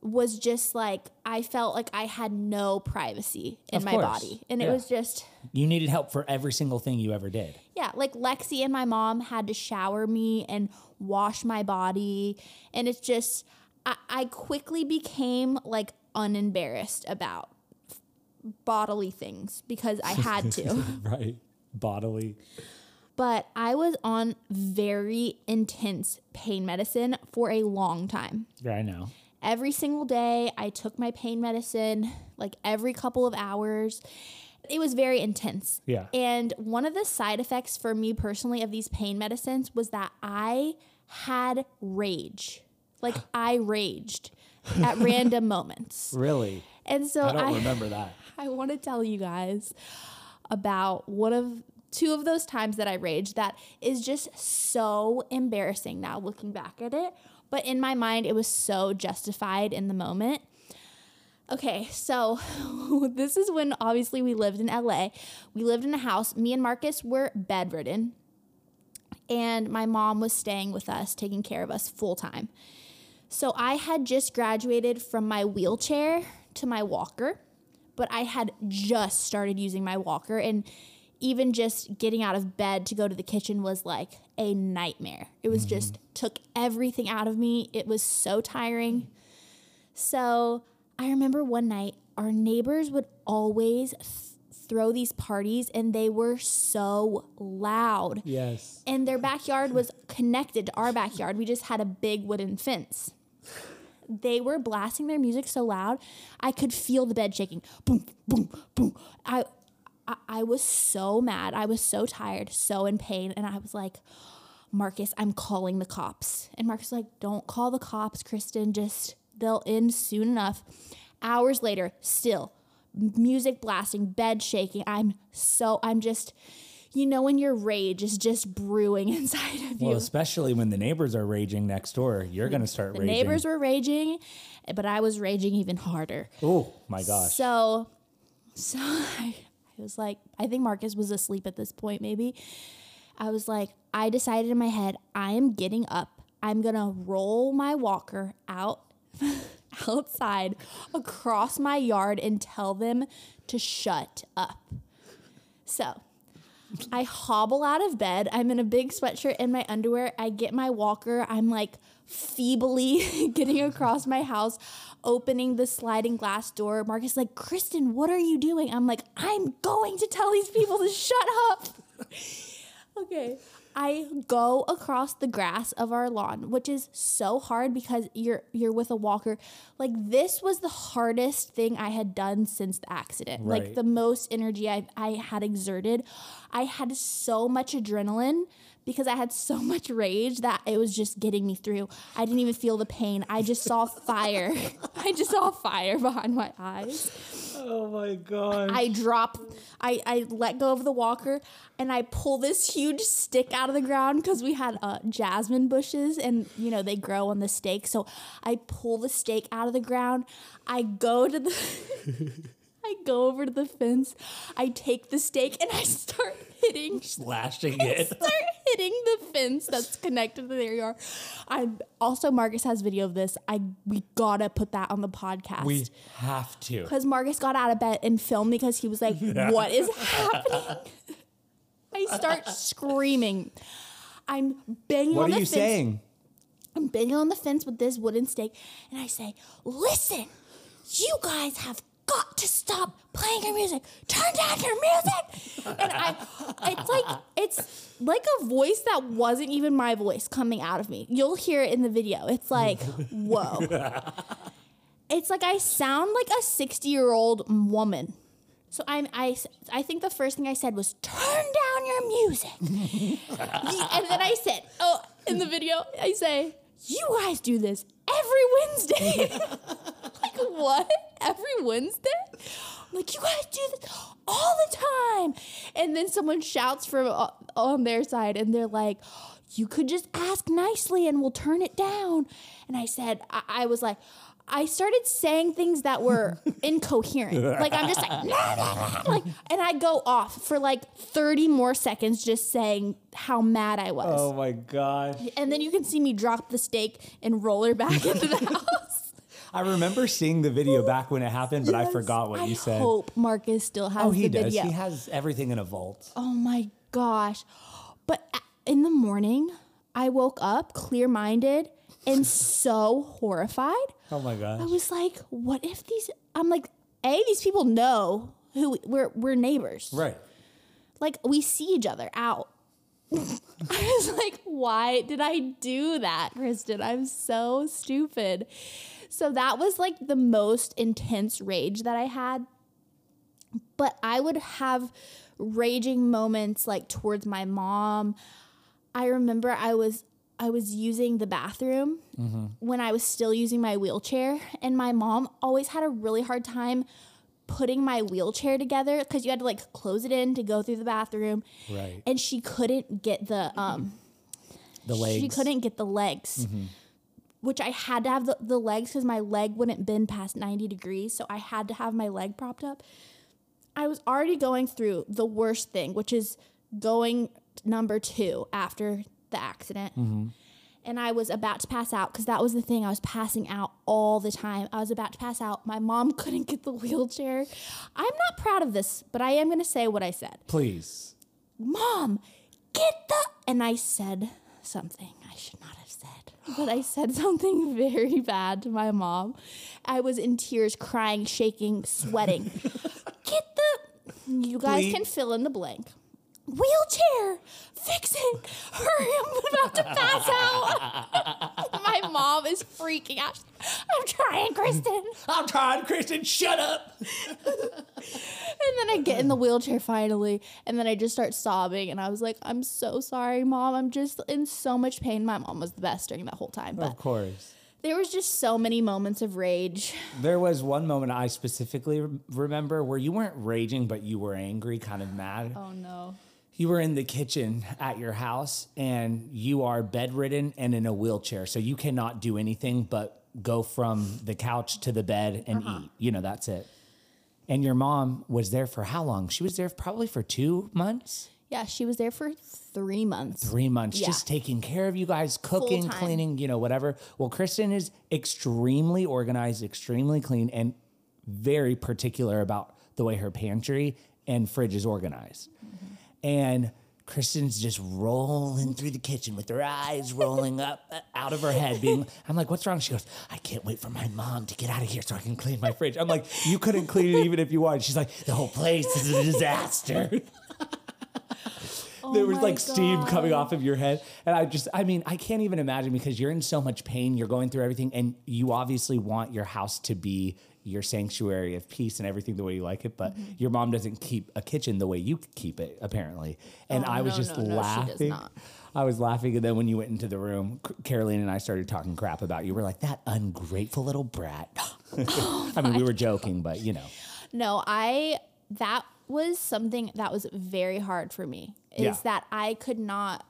was just like I felt like I had no privacy in Of my course. body. And it was just You needed help for every single thing you ever did. yeah, like Lexi and my mom had to shower me and wash my body. And it's just I, I quickly became like unembarrassed about bodily things because I had to. right. Bodily. But I was on very intense pain medicine for a long time. Yeah, I know. every single day i took my pain medicine like every couple of hours it was very intense Yeah. and one of the side effects for me personally of these pain medicines was that i had rage like i raged at random moments Really? and so I don't i remember that. I want to tell you guys about one of two of those times that I raged that is just so embarrassing now looking back at it. But in my mind, it was so justified in the moment. Okay, so this is when obviously we lived in LA. We lived in a house. Me and Marcus were bedridden, and my mom was staying with us, taking care of us full time. So I had just graduated from my wheelchair to my walker, but I had just started using my walker and even just getting out of bed to go to the kitchen was like a nightmare. It was just mm-hmm. took everything out of me. It was so tiring. So I remember one night our neighbors would always th- throw these parties and they were so loud Yes. and their backyard was connected to our backyard. We just had a big wooden fence. They were blasting their music so loud, I could feel the bed shaking. Boom, boom, boom. I, I, I was so mad. I was so tired, so in pain, and I was like, Marcus, I'm calling the cops. And Marcus was like, Don't call the cops, Kristin. Just they'll end soon enough. Hours later, still music blasting, bed shaking. I'm so I'm just you know when your rage is just brewing inside of you. Well, especially when the neighbors are raging next door, you're gonna start the raging. neighbors were raging, but I was raging even harder. Oh my gosh. So, so I, I was like, I think Marcus was asleep at this point, maybe. I was like, I decided in my head, I am getting up. I'm gonna roll my walker out outside across my yard and tell them to shut up. So I hobble out of bed. I'm in a big sweatshirt and my underwear. I get my walker. I'm like feebly getting across my house, opening the sliding glass door. Marcus like, Kristin, what are you doing? I'm like, I'm going to tell these people to shut up. okay. I go across the grass of our lawn, which is so hard because you're you're with a walker. Like this was the hardest thing I had done since the accident. Like the most energy I I had exerted. I had so much adrenaline because I had so much rage that it was just getting me through. I didn't even feel the pain. I just saw fire. I just saw fire behind my eyes. oh my god. I drop, I, I let go of the walker and I pull this huge stick out of the ground because we had uh, jasmine bushes and, you know, they grow on the stake. So I pull the stake out of the ground. I go to the, I go over to the fence. I take the stake and I start hitting Slashing it. start hitting the fence that's connected to their yard. I also Marcus has video of this. I we gotta put that on the podcast. We have to. because Marcus got out of bed and filmed because he was like, "What is happening?" I start screaming. I'm banging What on are the you fence. saying? I'm banging on the fence with this wooden stake, and I say, "Listen, you guys have got to stop playing your music. Turn down your music." And I, it's like it's like a voice that wasn't even my voice coming out of me. You'll hear it in the video. It's like, whoa. It's like I sound like a 60 year old woman. So I'm I, I think the first thing I said was turn down your music. and then I said, oh, in the video I say, you guys do this every Wednesday. like what? Every Wednesday? I'm like you guys do this all the time. And then someone shouts from uh, on their side and they're like, you could just ask nicely and we'll turn it down. And I said, I, I was like, I started saying things that were incoherent. Like I'm just like, "Nah, nah, nah," like, and I go off for like 30 more seconds just saying how mad I was. Oh my gosh. And then you can see me drop the stake and roll her back into the house. I remember seeing the video back when it happened, but I forgot what I you said. I hope Marcus still has oh, he does. video. He has everything in a vault. Oh my gosh. But in the morning, I woke up clear minded and so horrified. Oh my gosh! I was like, what if these I'm like, A, these people know who we- we're we're neighbors. Right. Like we see each other out. I was like, why did I do that, Kristin? I'm so stupid. So that was like the most intense rage that I had. But I would have raging moments like towards my mom. I remember I was I was using the bathroom when I was still using my wheelchair and my mom always had a really hard time putting my wheelchair together because you had to like close it in to go through the bathroom Right. and she couldn't get the um The legs. she couldn't get the legs which i had to have the, the legs because my leg wouldn't bend past 90 degrees so i had to have my leg propped up i was already going through the worst thing which is going number two after the accident mm-hmm. and I was about to pass out because that was the thing. I was passing out all the time. I was about to pass out. My mom couldn't get the wheelchair. I'm not proud of this, but I am going to say what I said. Please. Mom, get the. And I said something I should not have but I said something very bad to my mom. I was in tears, crying, shaking, sweating. get the. You guys Please. can fill in the blank. Wheelchair, fix it. Hurry, I'm about to pass out. my mom is freaking out. I'm trying, Kristin. I'm trying, Kristin. Shut up. And then I get in the mm-hmm. wheelchair finally, and then I just start sobbing, and I was like, "I'm so sorry, mom. I'm just in so much pain." My mom was the best during that whole time, but Of course. there was just so many moments of rage. There was one moment I specifically rem- remember where you weren't raging, but you were angry, kind of mad. Oh no! You were in the kitchen at your house and you are bedridden and in a wheelchair. So you cannot do anything but go from the couch to the bed and uh-huh. eat. You know, that's it. And your mom was there for how long? She was there probably for two months, Yeah, she was there for three months. three months, Yeah. just taking care of you guys, cooking, cleaning, you know, whatever. Well, Kristin is extremely organized, extremely clean, and very particular about the way her pantry and fridge is organized. Mm-hmm. And Kristin's just rolling through the kitchen with her eyes rolling up uh, out of her head. Being, I'm like, "What's wrong?" She goes, "I can't wait for my mom to get out of here so I can clean my fridge." I'm like, "You couldn't clean it even if you wanted." She's like, "The whole place is a disaster." there was Oh like steam coming off of your head. And I just, I mean, I can't even imagine because you're in so much pain. You're going through everything, and you obviously want your house to be your sanctuary of peace and everything the way you like it. But Mm-hmm. your mom doesn't keep a kitchen the way you keep it, apparently. And Oh, I was no, just no, no, she does laughing. not. I was laughing, and then when you went into the room, Caroline and I started talking crap about you. We're like that ungrateful little brat. I mean, we were joking, but you know, No, I that was something that was very hard for me. Is Yeah. that I could not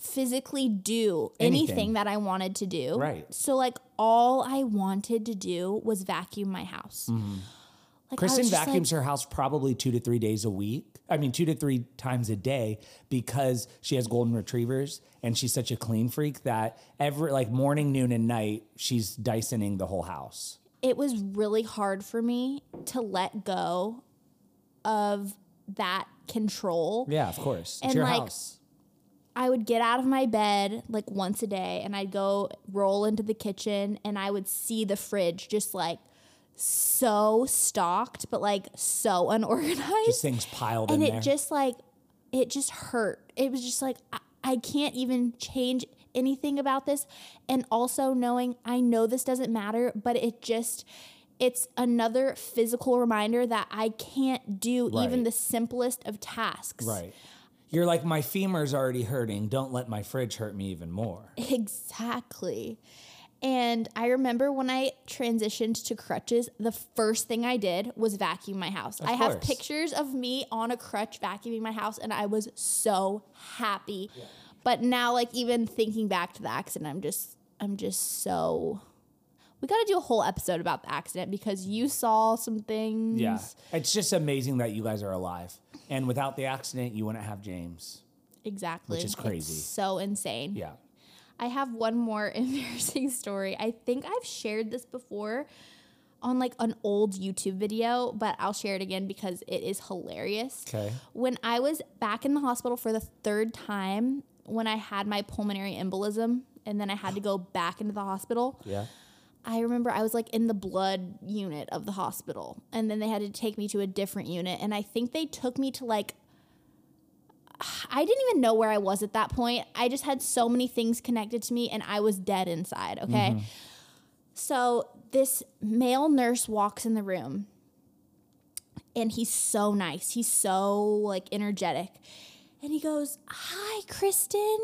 physically do Anything. anything. that I wanted to do. Right. So like all I wanted to do was vacuum my house. Like, Mm-hmm. Kristin just like- vacuums her house probably two to three days a week. I mean, two to three times a day because she has golden retrievers and she's such a clean freak that every like morning, noon, and night she's Dysoning the whole house. it was really hard for me to let go of that control. Yeah, of course. It's And, your like, house. I would get out of my bed like once a day and I'd go roll into the kitchen and I would see the fridge just like so stocked, but like so unorganized. Just things piled and in it there. just like, it just hurt. It was just like, I, I can't even change anything about this. And also knowing I know this doesn't matter, but it just, it's another physical reminder that I can't do even the simplest of tasks. Right. You're like, my femur's already hurting. Don't let my fridge hurt me even more. Exactly. And I remember when I transitioned to crutches, the first thing I did was vacuum my house. I have pictures of me on a crutch vacuuming my house, and I was so happy. But now, like even thinking back to the accident, I'm just, I'm just so. We got to do a whole episode about the accident because you saw some things. Yeah. It's just amazing that you guys are alive. And without the accident, you wouldn't have James. exactly. Which is It's crazy. so insane. Yeah. I have one more embarrassing story. I think I've shared this before on like an old YouTube video, but I'll share it again because it is hilarious. Okay. When I was back in the hospital for the third time, when I had my pulmonary embolism and then I had to go back into the hospital, Yeah. I remember I was like in the blood unit of the hospital, and then they had to take me to a different unit. And I think they took me to like, I didn't even know where I was at that point. I just had so many things connected to me, and I was dead inside. Okay. Mm-hmm. So this male nurse walks in the room, and he's so nice. He's so like energetic. And he goes, Hi, Kristin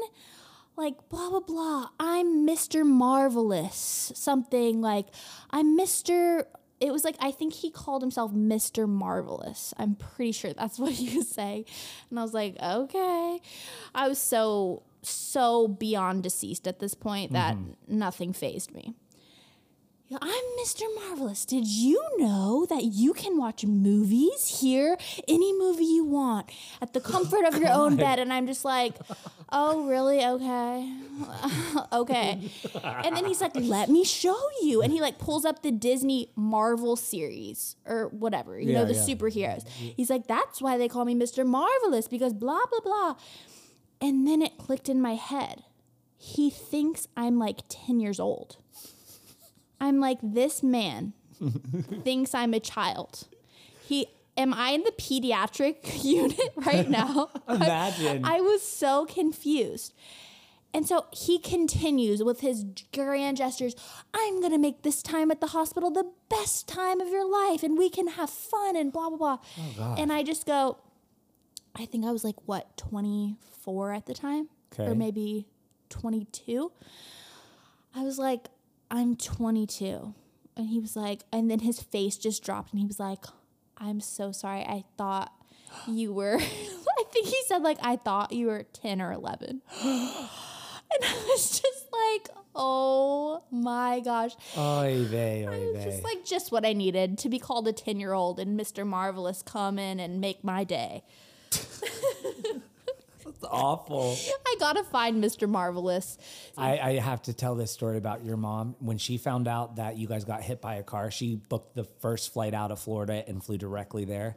like blah blah blah. I'm mr marvelous. Something like i'm mr it was like i think he called himself mr marvelous. I'm pretty sure that's what he was saying. And i was like okay. I was so so beyond deceased at this point that mm-hmm. nothing phased me I'm Mr. Marvelous. Did you know that you can watch movies here, any movie you want, at the comfort of your own bed? And I'm just like, oh, really? Okay. okay. And then he's like, let me show you. And he like pulls up the Disney Marvel series or whatever, you Yeah, know, the yeah. superheroes. He's like, that's why they call me Mr. Marvelous because blah, blah, blah. And then it clicked in my head. He thinks I'm like 10 years old. I'm like, this man thinks I'm a child. He am I in the pediatric unit right now? Imagine. I was so confused. And so he continues with his grand gestures. I'm going to make this time at the hospital the best time of your life and we can have fun and blah, blah, blah. Oh, God. And I just go, I think I was like, what, 24 at the time? Okay. Or maybe 22. I was like, I'm 22. And he was like, and then his face just dropped and he was like, I'm so sorry. I thought you were, I think he said, like, I thought you were 10 or 11. And I was just like, oh my gosh. Oy vey, oy It was just like just what I needed to be called a 10 year old and Mr. Marvelous come in and make my day. It's awful. I gotta find Mr. Marvelous. I, I have to tell this story about your mom. When she found out that you guys got hit by a car, she booked the first flight out of Florida and flew directly there.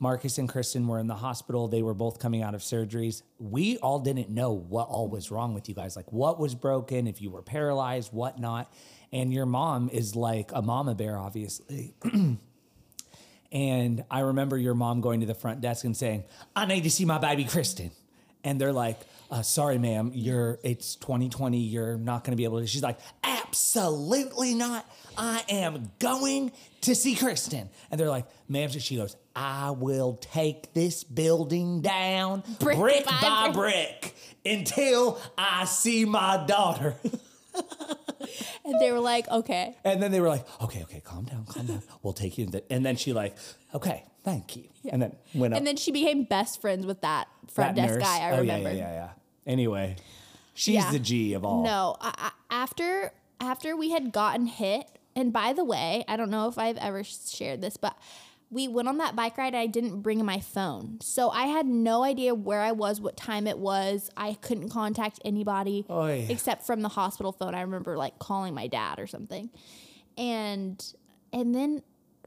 Marcus and Kristin were in the hospital. They were both coming out of surgeries. We all didn't know what all was wrong with you guys, like what was broken, if you were paralyzed, whatnot. And your mom is like a mama bear, obviously. And I remember your mom going to the front desk and saying, "I need to see my baby Kristin." And they're like, uh, "Sorry, ma'am, you're it's 2020. You're not going to be able to." She's like, "Absolutely not. I am going to see Kristin." And they're like, "Ma'am," so she goes, "I will take this building down Brick brick, by by brick." brick until I see my daughter." And they were like, okay. And then they were like, "Okay, okay, calm down, calm down. We'll take you." to-" And then she like, "Okay, thank you." And then went up. And then she became best friends with that front that desk nurse. guy. I oh, remember. Yeah, yeah, yeah, yeah. Anyway, she's Yeah. the G of all. No, I, I, after after we had gotten hit, and by the way, I don't know if I've ever shared this, but we went on that bike ride. I didn't bring my phone, so I had no idea where I was, what time it was. I couldn't contact anybody Oy. except from the hospital phone. I remember like calling my dad or something, and and then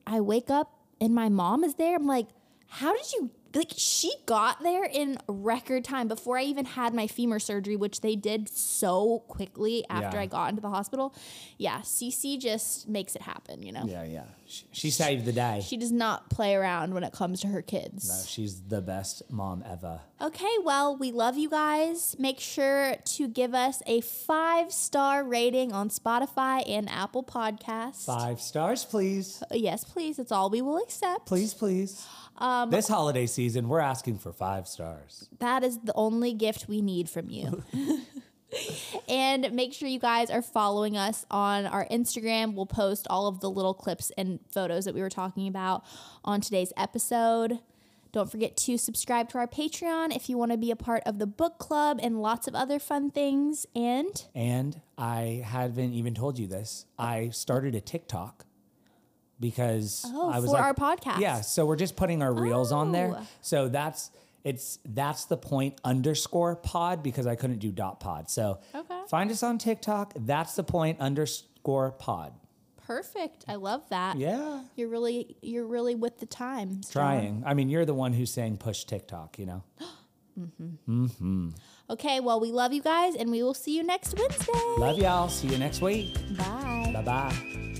I wake up and my mom is there. I'm like, how did you? Like she got there in record time before I even had my femur surgery, which they did so quickly after Yeah. I got into the hospital. Yeah, CC just makes it happen, you know. Yeah, yeah. She, she saved the day. She does not play around when it comes to her kids. No, she's the best mom ever. Okay, well, we love you guys. Make sure to give us a five star rating on Spotify and Apple Podcasts. Five stars, please. Uh, Yes, please. It's all we will accept. Please, please. Um, this holiday season, we're asking for five stars. That is the only gift we need from you. and make sure you guys are following us on our Instagram. We'll post all of the little clips and photos that we were talking about on today's episode. Don't forget to subscribe to our Patreon if you want to be a part of the book club and lots of other fun things. And And I haven't even told you this. I started a TikTok because Oh, I was for like, our podcast. Yeah, so we're just putting our reels on there. Oh. So that's it's that's the point underscore pod because I couldn't do dot pod. So Okay. find us on TikTok. That's the point underscore pod. perfect. I love that. Yeah. You're really you're really with the times. Trying. I mean, you're the one who's saying push TikTok, you know? Mm hmm. Okay, well, we love you guys and we will see you next Wednesday. Love y'all. See you next week. Bye. Bye bye.